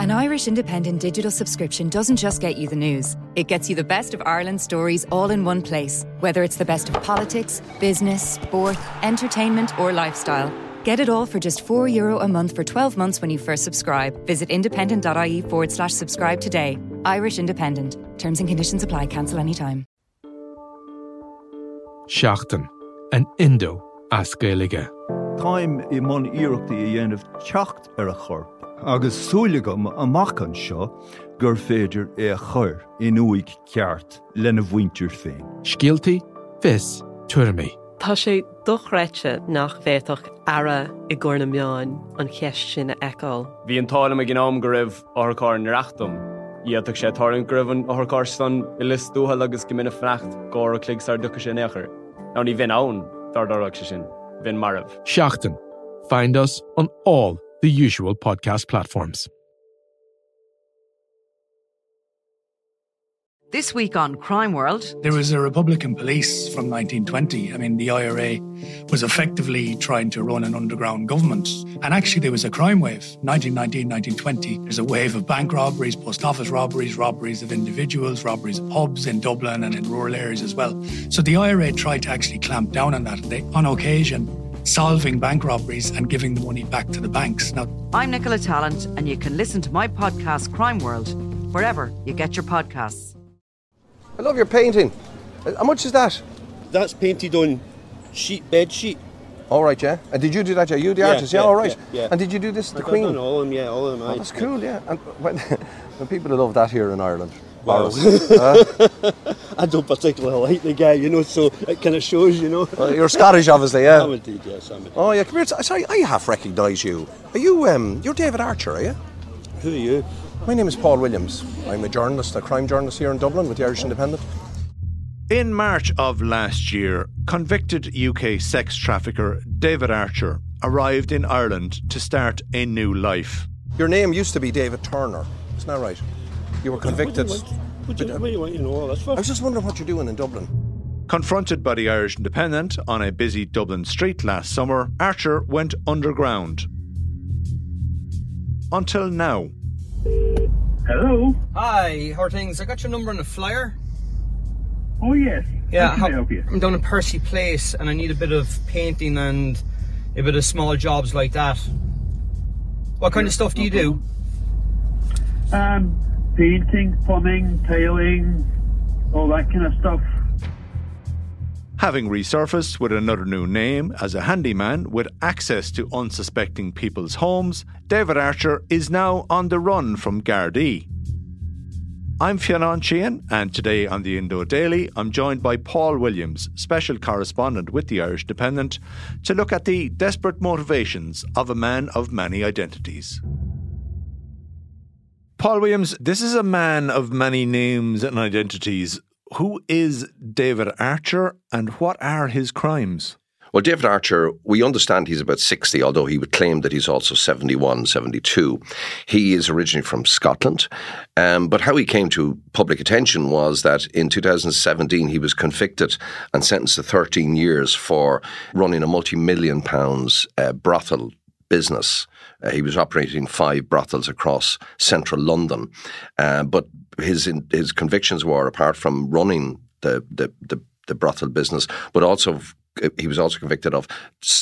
An Irish independent digital subscription doesn't just get you the news, it gets you the best of Ireland's stories all in one place. Whether it's the best of politics, business, sport, entertainment, or lifestyle. Get it all for just €4 Euro a month for 12 months when you first subscribe. Visit independent.ie forward slash subscribe today. Irish Independent. Terms and conditions apply. Cancel anytime. Seachtain an Indo as Gaelige. Táim i man íireachta i dhéanamh techt ar a chorp. Agus súlagam amachchan seo gur féidir é a chur in uig ceart lena bhaintir féin. Scialtaí fis tuairrmaí. Tá sé dochreite nach bhéach ara i gcóna meáin an cheist sin eáil. Bhí an tála a gnám go raibh áthcáin reachtam. Íach sé tárann gribhann áthcástan i lis dútha agus go mina frecht gá a clig ar ducha sin éair. Ná ní bhín ann dardarach se sin, bhín marmh. Seachtain. Find us on all the usual podcast platforms. This week on Crime World, There was a Republican police from 1920. I mean, the IRA was effectively trying to run an underground government. And actually, there was a crime wave. 1919, 1920, there's a wave of bank robberies, post office robberies, robberies of individuals, robberies of pubs in Dublin and in rural areas as well. So the IRA tried to actually clamp down on that. They, on occasion, solving bank robberies and giving the money back to the banks. Now, I'm Nicola Tallant, and you can listen to my podcast, Crime World, wherever you get your podcasts. I love your painting. Uh, How much is that? That's painted on sheet, bed sheet. All right, yeah. And did you do that? Yeah, you the Yeah, artist. Yeah, yeah, all right. yeah, yeah. And did you do this, the I've Queen? done all of them, yeah, all of them. Oh, that's cool, yeah. And when, when people love that here in Ireland. Well, Boris. I don't particularly like the guy, you know, so it kind of shows, you know. Well, you're Scottish, obviously, yeah. I'm indeed, yes, I'm indeed. Oh yeah, come here. Sorry, I half recognise you. Are you? Um, you're David Archer, are you? Who are you? My name is Paul Williams. I'm a journalist, a crime journalist here in Dublin with the Irish Independent. In March of last year, convicted UK sex trafficker David Archer arrived in Ireland to start a new life. Your name used to be David Turner. Isn't that right? You were convicted. What do you, what do you, what do you want to know all this I was just wondering what you're doing in Dublin. Confronted by the Irish Independent on a busy Dublin street last summer, Archer went underground. Until now. Hello. Hi, how are things? I got your number on the flyer. Oh yes. Yeah, How can I help you? I'm down in Percy Place and I need a bit of painting and a bit of small jobs like that. What kind of stuff do you do? Um, painting, plumbing, tiling, all that kind of stuff. Having resurfaced with another new name as a handyman with access to unsuspecting people's homes, David Archer is now on the run from Gardaí. I'm Fionn Sheahan, and today on the Indo Daily, I'm joined by Paul Williams, special correspondent with the Irish Dependent, to look at the desperate motivations of a man of many identities. Paul Williams, this is a man of many names and identities. Who is David Archer and what are his crimes? Well, David Archer, we understand he's about 60, although he would claim that he's also 71, 72. He is originally from Scotland. Um, but how he came to public attention was that in 2017 he was convicted and sentenced to 13 years for running a multi million pounds uh, brothel business. Uh, he was operating five brothels across central London. Uh, but his his convictions were, apart from running the, the, the, the brothel business, but also he was also convicted of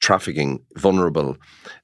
trafficking vulnerable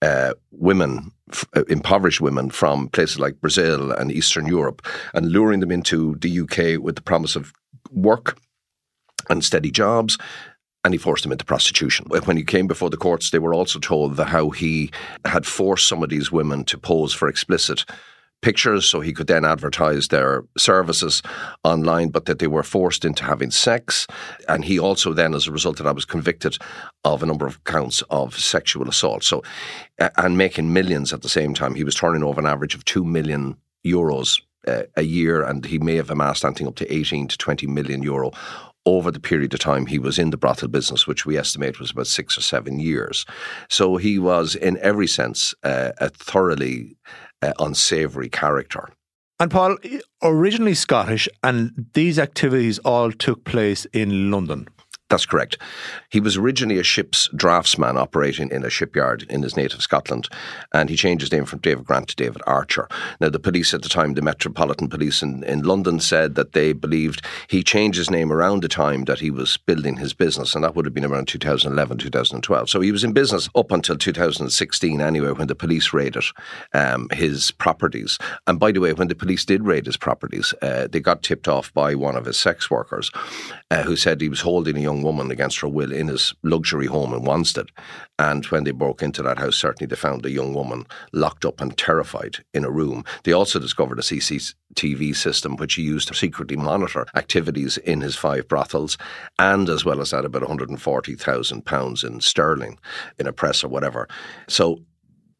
uh, women, f- uh, impoverished women from places like Brazil and Eastern Europe, and luring them into the UK with the promise of work and steady jobs. And he forced them into prostitution. When he came before the courts, they were also told that how he had forced some of these women to pose for explicit pictures so he could then advertise their services online, but that they were forced into having sex. And he also then, as a result of that, was convicted of a number of counts of sexual assault. So, and making millions at the same time. He was turning over an average of 2 million euros uh, a year, and he may have amassed anything up to 18 to 20 million euro over the period of time he was in the brothel business, which we estimate was about six or seven years. So he was, in every sense, uh, a thoroughly uh, unsavoury character. And Paul, originally Scottish, and these activities all took place in London. That's correct. He was originally a ship's draftsman operating in a shipyard in his native Scotland, and he changed his name from David Grant to David Archer. Now, the police at the time, the Metropolitan Police in, in London, said that they believed he changed his name around the time that he was building his business, and that would have been around 2011, 2012. So he was in business up until 2016 anyway, when the police raided um, his properties. And by the way, when the police did raid his properties, uh, they got tipped off by one of his sex workers uh, who said he was holding a young woman against her will in his luxury home in Wanstead. And when they broke into that house, certainly they found the young woman locked up and terrified in a room. They also discovered a CCTV system which he used to secretly monitor activities in his five brothels, and as well as that, about £140,000 in sterling in a press or whatever. So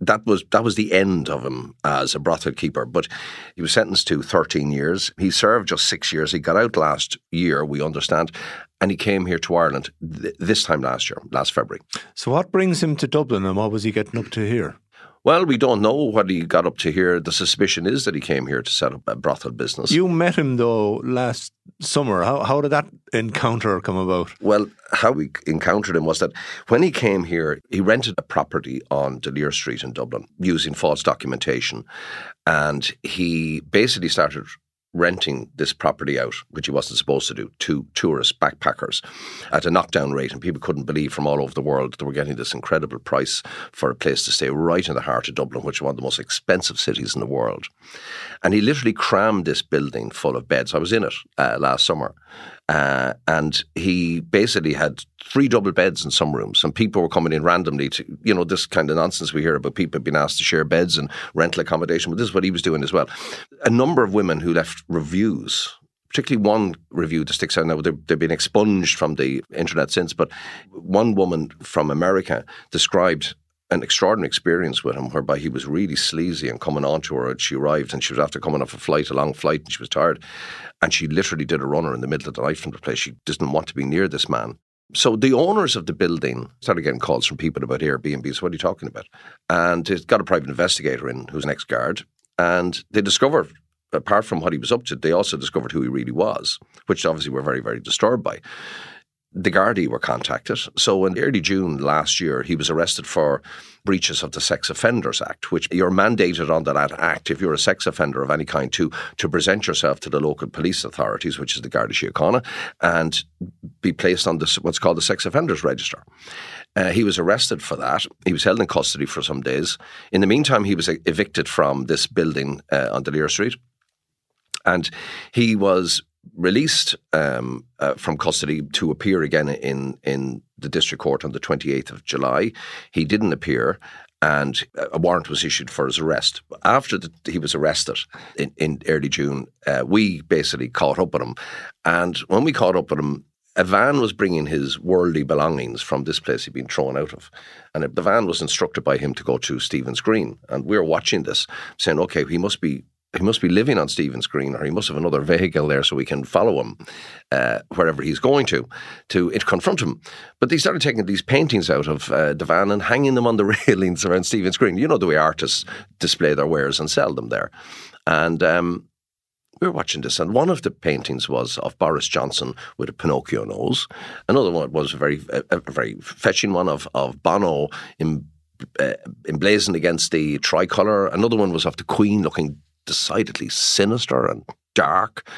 that was that was the end of him as a brothel keeper. But he was sentenced to 13 years. He served just six years. He got out last year, we understand, and he came here to Ireland th- this time last year, last February. So, what brings him to Dublin, and what was he getting up to here? Well, we don't know what he got up to here. The suspicion is that he came here to set up a brothel business. You met him though last summer. How how did that encounter come about? Well, how we encountered him was that when he came here, he rented a property on De Street in Dublin using false documentation, and he basically started renting this property out, which he wasn't supposed to do, to tourist backpackers at a knockdown rate. And people couldn't believe from all over the world that they were getting this incredible price for a place to stay right in the heart of Dublin, which is one of the most expensive cities in the world. And he literally crammed this building full of beds. I was in it uh, last summer. Uh, and he basically had three double beds in some rooms, and people were coming in randomly to, you know, this kind of nonsense we hear about people being asked to share beds and rental accommodation. But this is what he was doing as well. A number of women who left reviews particularly one review that sticks out now. They've, they've, been expunged from the internet since, but one woman from America described an extraordinary experience with him whereby he was really sleazy and coming on to her. She arrived and she was after coming off a flight, a long flight, and she was tired. And she literally did a runner in the middle of the night from the place. She didn't want to be near this man. So the owners of the building started getting calls from people about Airbnb. So what are you talking about? And it got a private investigator in who's an ex-guard. And they discovered, apart from what he was up to, they also discovered who he really was, which obviously we're very, very disturbed by the Gardaí were contacted. So in early June last year, he was arrested for breaches of the Sex Offenders Act, which you're mandated under that act if you're a sex offender of any kind to to present yourself to the local police authorities, which is the Garda Síochána, and be placed on this what's called the Sex Offenders Register. Uh, he was arrested for that. He was held in custody for some days. In the meantime, he was evicted from this building uh, on D'Olier Street. And he was released um, uh, from custody to appear again in in the district court on the 28th of July. He didn't appear. And a warrant was issued for his arrest. After the, he was arrested in, in early June, uh, we basically caught up with him. And when we caught up with him, a van was bringing his worldly belongings from this place he'd been thrown out of. And the van was instructed by him to go to Stephen's Green. And we were watching this, saying, okay, he must be he must be living on Stephen's Green, or he must have another vehicle there so we can follow him uh, wherever he's going to to confront him. But they started taking these paintings out of uh, the van and hanging them on the railings around Stephen's Green. You know the way artists display their wares and sell them there. And um, we were watching this, and one of the paintings was of Boris Johnson with a Pinocchio nose. Another one was a very, a, a very fetching one of of Bono in, uh, emblazoned against the tricolour. Another one was of the Queen looking decidedly sinister and dark.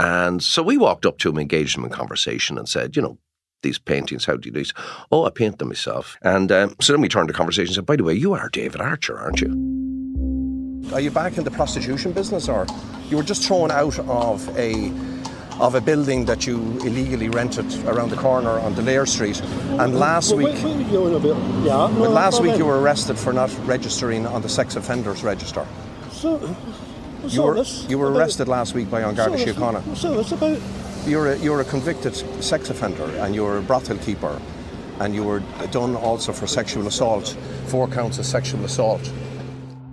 And so we walked up to him, engaged him in conversation, and said, you know, these paintings, how do you do these? Oh, I paint them myself. And um, so then we turned the conversation and said, by the way, you are David Archer, aren't you? Are you back in the prostitution business or you were just thrown out of a of a building that you illegally rented around the corner on D'Olier Street. And last week, yeah, last week you were arrested for not registering on the sex offenders register. So, you were, you were arrested last week by An Garda Síochána. So it's about. You're a, you're a convicted sex offender and you're a brothel keeper and you were done also for sexual assault, four counts of sexual assault.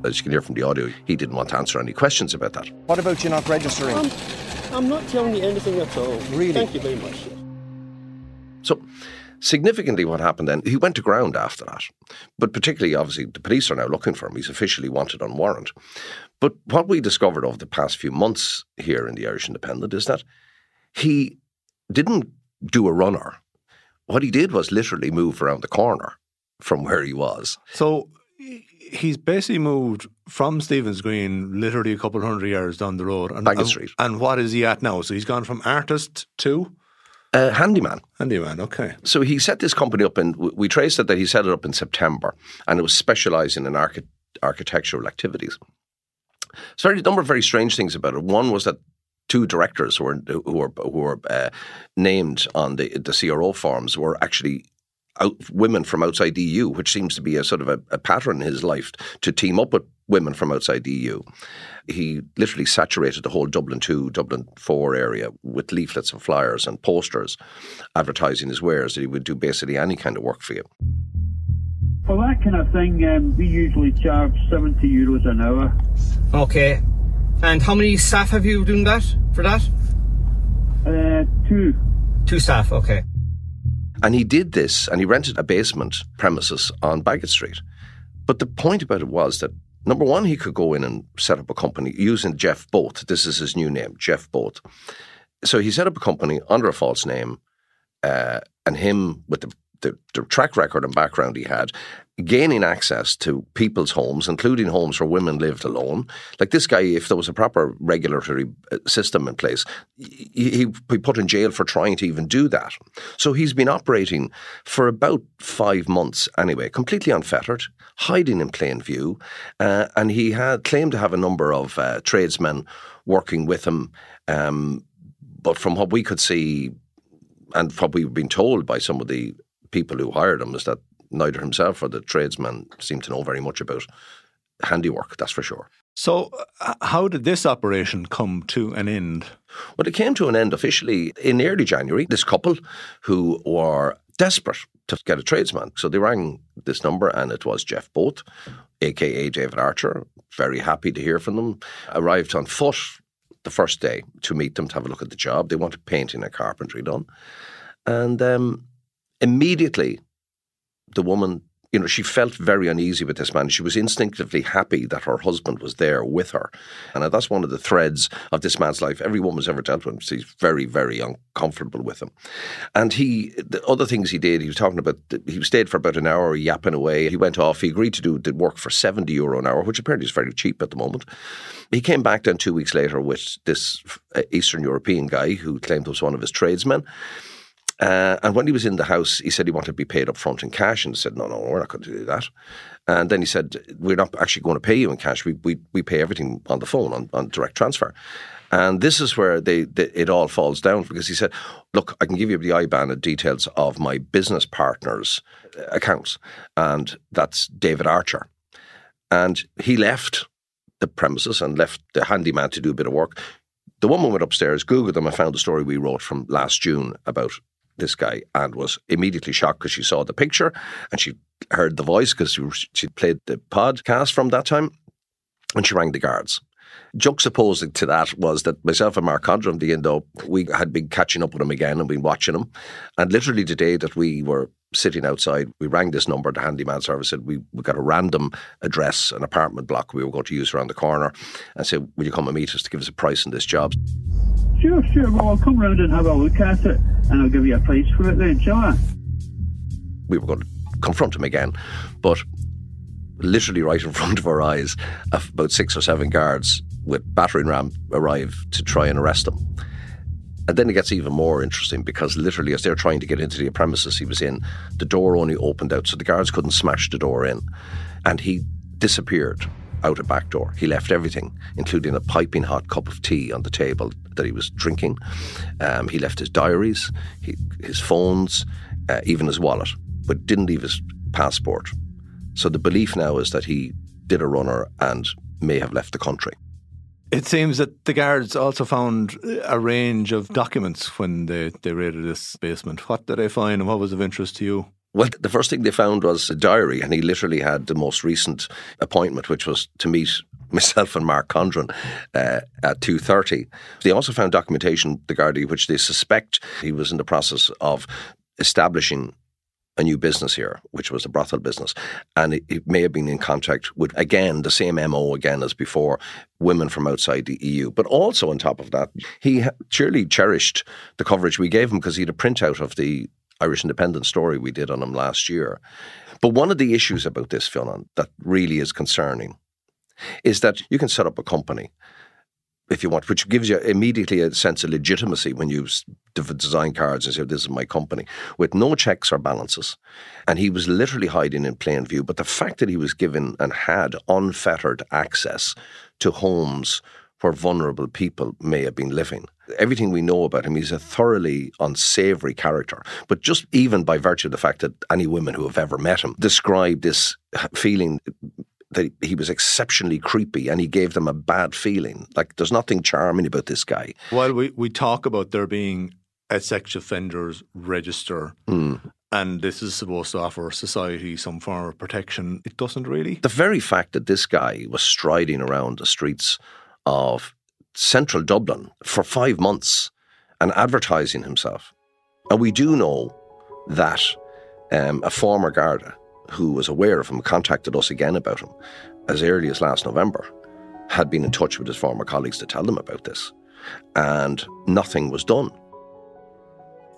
As you can hear from the audio, he didn't want to answer any questions about that. What about you not registering? I'm, I'm not telling you anything at all. Really? Thank you very much. So, Significantly, what happened then, he went to ground after that. But particularly, obviously, the police are now looking for him. He's officially wanted on warrant. But what we discovered over the past few months here in the Irish Independent is that he didn't do a runner. what he did was literally move around the corner from where he was. So he's basically moved from Stephen's Green, literally a couple hundred yards down the road. And, Street. And what is he at now? So he's gone from artist to Uh, handyman. handyman. Okay. So he set this company up, and we traced it that he set it up in September, and it was specialising in archi- architectural activities. Very a number of very strange things about it. One was that two directors who were who were who were uh, named on the the CRO forms were actually. Out, women from outside the EU, which seems to be a sort of a, a pattern in his life to team up with women from outside the EU. He literally saturated the whole Dublin 2, Dublin 4 area with leaflets and flyers and posters advertising his wares that he would do basically any kind of work for you. For that kind of thing, um, we usually charge 70 euros an hour. Okay. And how many staff have you doing that for that? Uh, two. Two staff, okay. And he did this and he rented a basement premises on Baggot Street. But the point about it was that number one, he could go in and set up a company using Jeff Both. This is his new name, Jeff Both. So he set up a company under a false name, uh, and him with the, the, the track record and background he had, gaining access to people's homes, including homes where women lived alone. Like this guy, if there was a proper regulatory uh, system in place, he, he'd be put in jail for trying to even do that. So he's been operating for about five months anyway, completely unfettered, hiding in plain view. Uh, and he had claimed to have a number of uh, tradesmen working with him. Um, but from what we could see, and what we've been told by some of the people who hired him, is that neither himself or the tradesman seemed to know very much about handiwork, that's for sure. So, uh, how did this operation come to an end? Well, it came to an end officially in early January. This couple who were desperate to get a tradesman. So they rang this number and it was Jeff Both, aka David Archer. Very happy to hear from them. Arrived on foot the first day to meet them to have a look at the job. They wanted painting and carpentry done. And um, immediately the woman, you know, she felt very uneasy with this man. She was instinctively happy that her husband was there with her. And that's one of the threads of this man's life. Every woman's ever dealt with him, she's very, very uncomfortable with him. And he, the other things he did, he was talking about, he stayed for about an hour yapping away. He went off, he agreed to do did work for 70 euro an hour, which apparently is very cheap at the moment. He came back then two weeks later with this uh, Eastern European guy who claimed was one of his tradesmen. Uh, and when he was in the house, he said he wanted to be paid up front in cash. And said, no, no, we're not going to do that. And then he said, we're not actually going to pay you in cash. We, we, we pay everything on the phone, on, on direct transfer. And this is where they, they, it all falls down because he said, look, I can give you the IBAN and details of my business partner's accounts. And that's David Archer. And he left the premises and left the handyman to do a bit of work. The woman went upstairs, Googled them, and found the story we wrote from last June about this guy and was immediately shocked because she saw the picture and she heard the voice because she'd played the podcast from that time and she rang the guards. Juxtaposing to that was that myself and Mark Condren, the Indo, we had been catching up with him again and been watching him. And literally the day that we were sitting outside, we rang this number, the handyman service, said we, we got a random address, an apartment block we were going to use around the corner and said, will you come and meet us to give us a price on this job? Sure, sure. Well, I'll come round and have a look at it and I'll give you a price for it then, shall I? We were going to confront him again, but literally right in front of our eyes, about six or seven guards with battering ram arrive to try and arrest him. And then it gets even more interesting because literally, as they're trying to get into the premises he was in, the door only opened out, so the guards couldn't smash the door in. And he disappeared out a back door. He left everything, including a piping hot cup of tea on the table that he was drinking. Um, he left his diaries, he, his phones, uh, even his wallet, but didn't leave his passport. So the belief now is that he did a runner and may have left the country. It seems that the guards also found a range of documents when they, they raided this basement. What did they find and what was of interest to you? Well, the first thing they found was a diary, and he literally had the most recent appointment, which was to meet myself and Mark Condren uh, at two thirty. They also found documentation, the Gardaí, which they suspect he was in the process of establishing a new business here, which was the brothel business. And it, it, may have been in contact with, again, the same MO again as before, women from outside the EU. But also on top of that, he surely cherished the coverage we gave him because he had a printout of the Irish Independent story we did on him last year. But one of the issues about this, Fionn, that really is concerning is that you can set up a company if you want, which gives you immediately a sense of legitimacy when you design cards and say, This is my company, with no checks or balances. And he was literally hiding in plain view. But the fact that he was given and had unfettered access to homes where vulnerable people may have been living. Everything we know about him, he's a thoroughly unsavory character. But just even by virtue of the fact that any women who have ever met him describe this feeling that he was exceptionally creepy and he gave them a bad feeling. Like there's nothing charming about this guy. Well, we, we talk about there being a sex offenders register mm. and this is supposed to offer society some form of protection, it doesn't really. The very fact that this guy was striding around the streets of central Dublin for five months and advertising himself. And we do know that um, a former Garda who was aware of him, contacted us again about him as early as last November, had been in touch with his former colleagues to tell them about this. And nothing was done.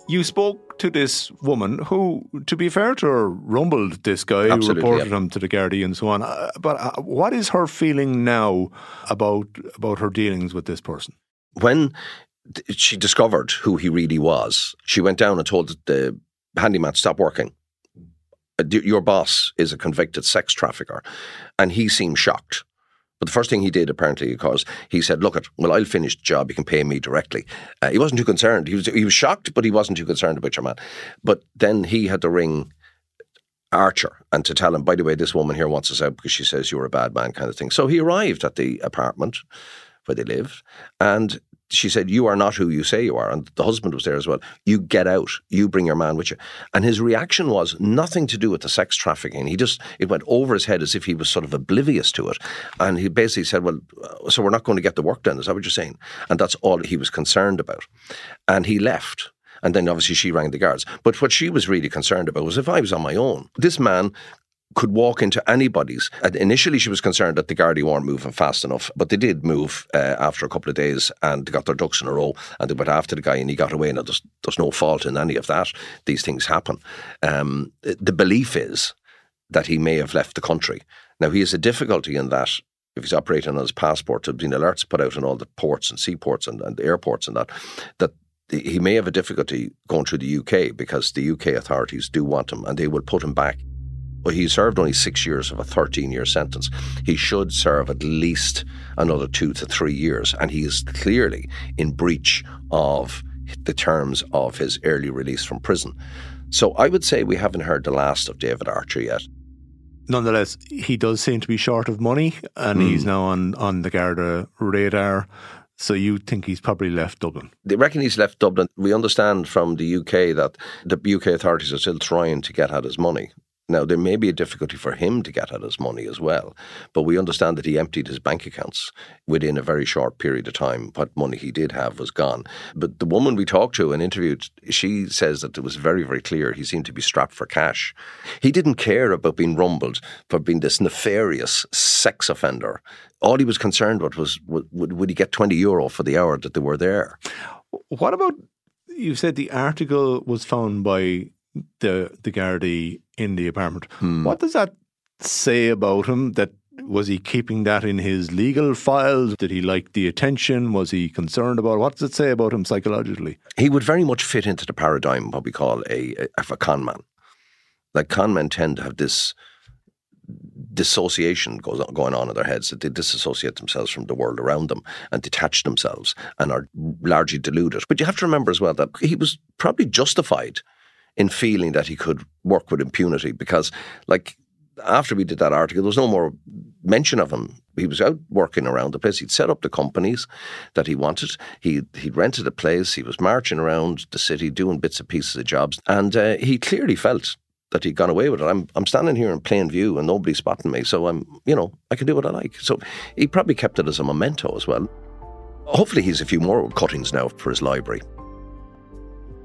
You spoke to this woman who, to be fair to her, rumbled this guy, Absolutely, reported yeah. him to the Gardaí and so on. Uh, but uh, what is her feeling now about about her dealings with this person? When she discovered who he really was, she went down and told the handyman to stop working your boss is a convicted sex trafficker. And he seemed shocked. But the first thing he did, apparently, because he said, "Look, at well, I'll finish the job. You can pay me directly." Uh, he wasn't too concerned. He was he was shocked, but he wasn't too concerned about your man. But then he had to ring Archer and to tell him, "By the way, this woman here wants us out because she says you're a bad man," kind of thing. So he arrived at the apartment where they lived, and she said, You are not who you say you are. And the husband was there as well. You get out. You bring your man with you. And his reaction was nothing to do with the sex trafficking. He just, it went over his head as if he was sort of oblivious to it. And he basically said, Well, uh, so we're not going to get the work done. Is that what you're saying? And that's all he was concerned about. And he left. And then obviously she rang the guards. But what she was really concerned about was if I was on my own, this man could walk into anybody's. And initially, she was concerned that the Gardaí weren't moving fast enough, but they did move uh, after a couple of days and they got their ducks in a row and they went after the guy and he got away. Now, there's, there's no fault in any of that. These things happen. Um, the belief is that he may have left the country. Now, he has a difficulty in that if he's operating on his passport, there have been alerts put out in all the ports and seaports and, and airports and that, that he may have a difficulty going through the UK because the UK authorities do want him and they will put him back well, he served only six years of a 13 year sentence. He should serve at least another two to three years. And he is clearly in breach of the terms of his early release from prison. So I would say we haven't heard the last of David Archer yet. Nonetheless, he does seem to be short of money and mm. he's now on, on the Garda radar. So you think he's probably left Dublin? They reckon he's left Dublin. We understand from the UK that the UK authorities are still trying to get at his money. Now, there may be a difficulty for him to get at his money as well, but we understand that he emptied his bank accounts within a very short period of time. What money he did have was gone. But the woman we talked to and interviewed, she says that it was very, very clear he seemed to be strapped for cash. He didn't care about being rumbled for being this nefarious sex offender. All he was concerned with was would, would he get 20 euro for the hour that they were there? What about you said the article was found by the the Gardaí in the apartment. Hmm. What does that say about him? That was he keeping that in his legal files? Did he like the attention? Was he concerned about it? What does it say about him psychologically? He would very much fit into the paradigm what we call a, a, a con man. Like con men tend to have this dissociation goes on, going on in their heads that they disassociate themselves from the world around them and detach themselves and are largely deluded. But you have to remember as well that he was probably justified in feeling that he could work with impunity because, like, after we did that article, there was no more mention of him. He was out working around the place. He'd set up the companies that he wanted. He he'd rented a place. He was marching around the city doing bits and pieces of jobs, and uh, he clearly felt that he'd gone away with it. I'm I'm standing here in plain view and nobody's spotting me, so I'm you know I can do what I like. So he probably kept it as a memento as well. Hopefully, he's a few more cuttings now for his library.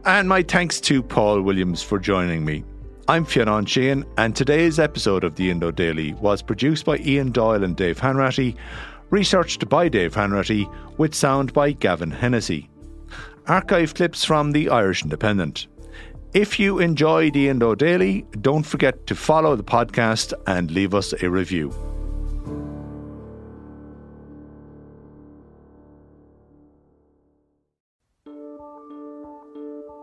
And my thanks to Paul Williams for joining me. I'm Fionn Sheahan, and today's episode of the Indo Daily was produced by Ian Doyle and Dave Hanratty, researched by Dave Hanratty, with sound by Gavin Hennessy. Archive clips from the Irish Independent. If you enjoy the Indo Daily, don't forget to follow the podcast and leave us a review.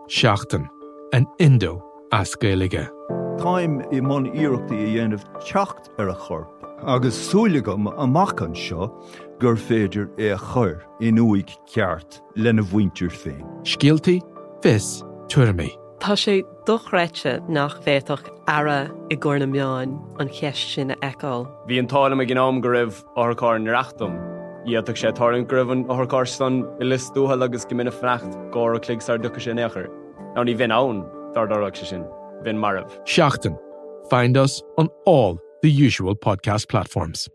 Seachtain an Indo ascéige. Táim i món iireachta i dhéanamh techt ar a chorp, agus súlagam amachchan seo gur féidir é a chur in uig ceart lena bhaintir féin. Scialtaí fis tuairrmaí. Tá sé dochreite nach bhéach ara i ggur na meáin an cheist sin eáil. Bhí an tála a gnám go raibh áthcáin reachtam. Íach sé tárin gribhann áthcár san i listúthe agus go mina frecht gá a clig ar ducha sin éair. Ann dar darach se sin, bhín marmh. Seachtain. Find us on all the usual podcast platforms.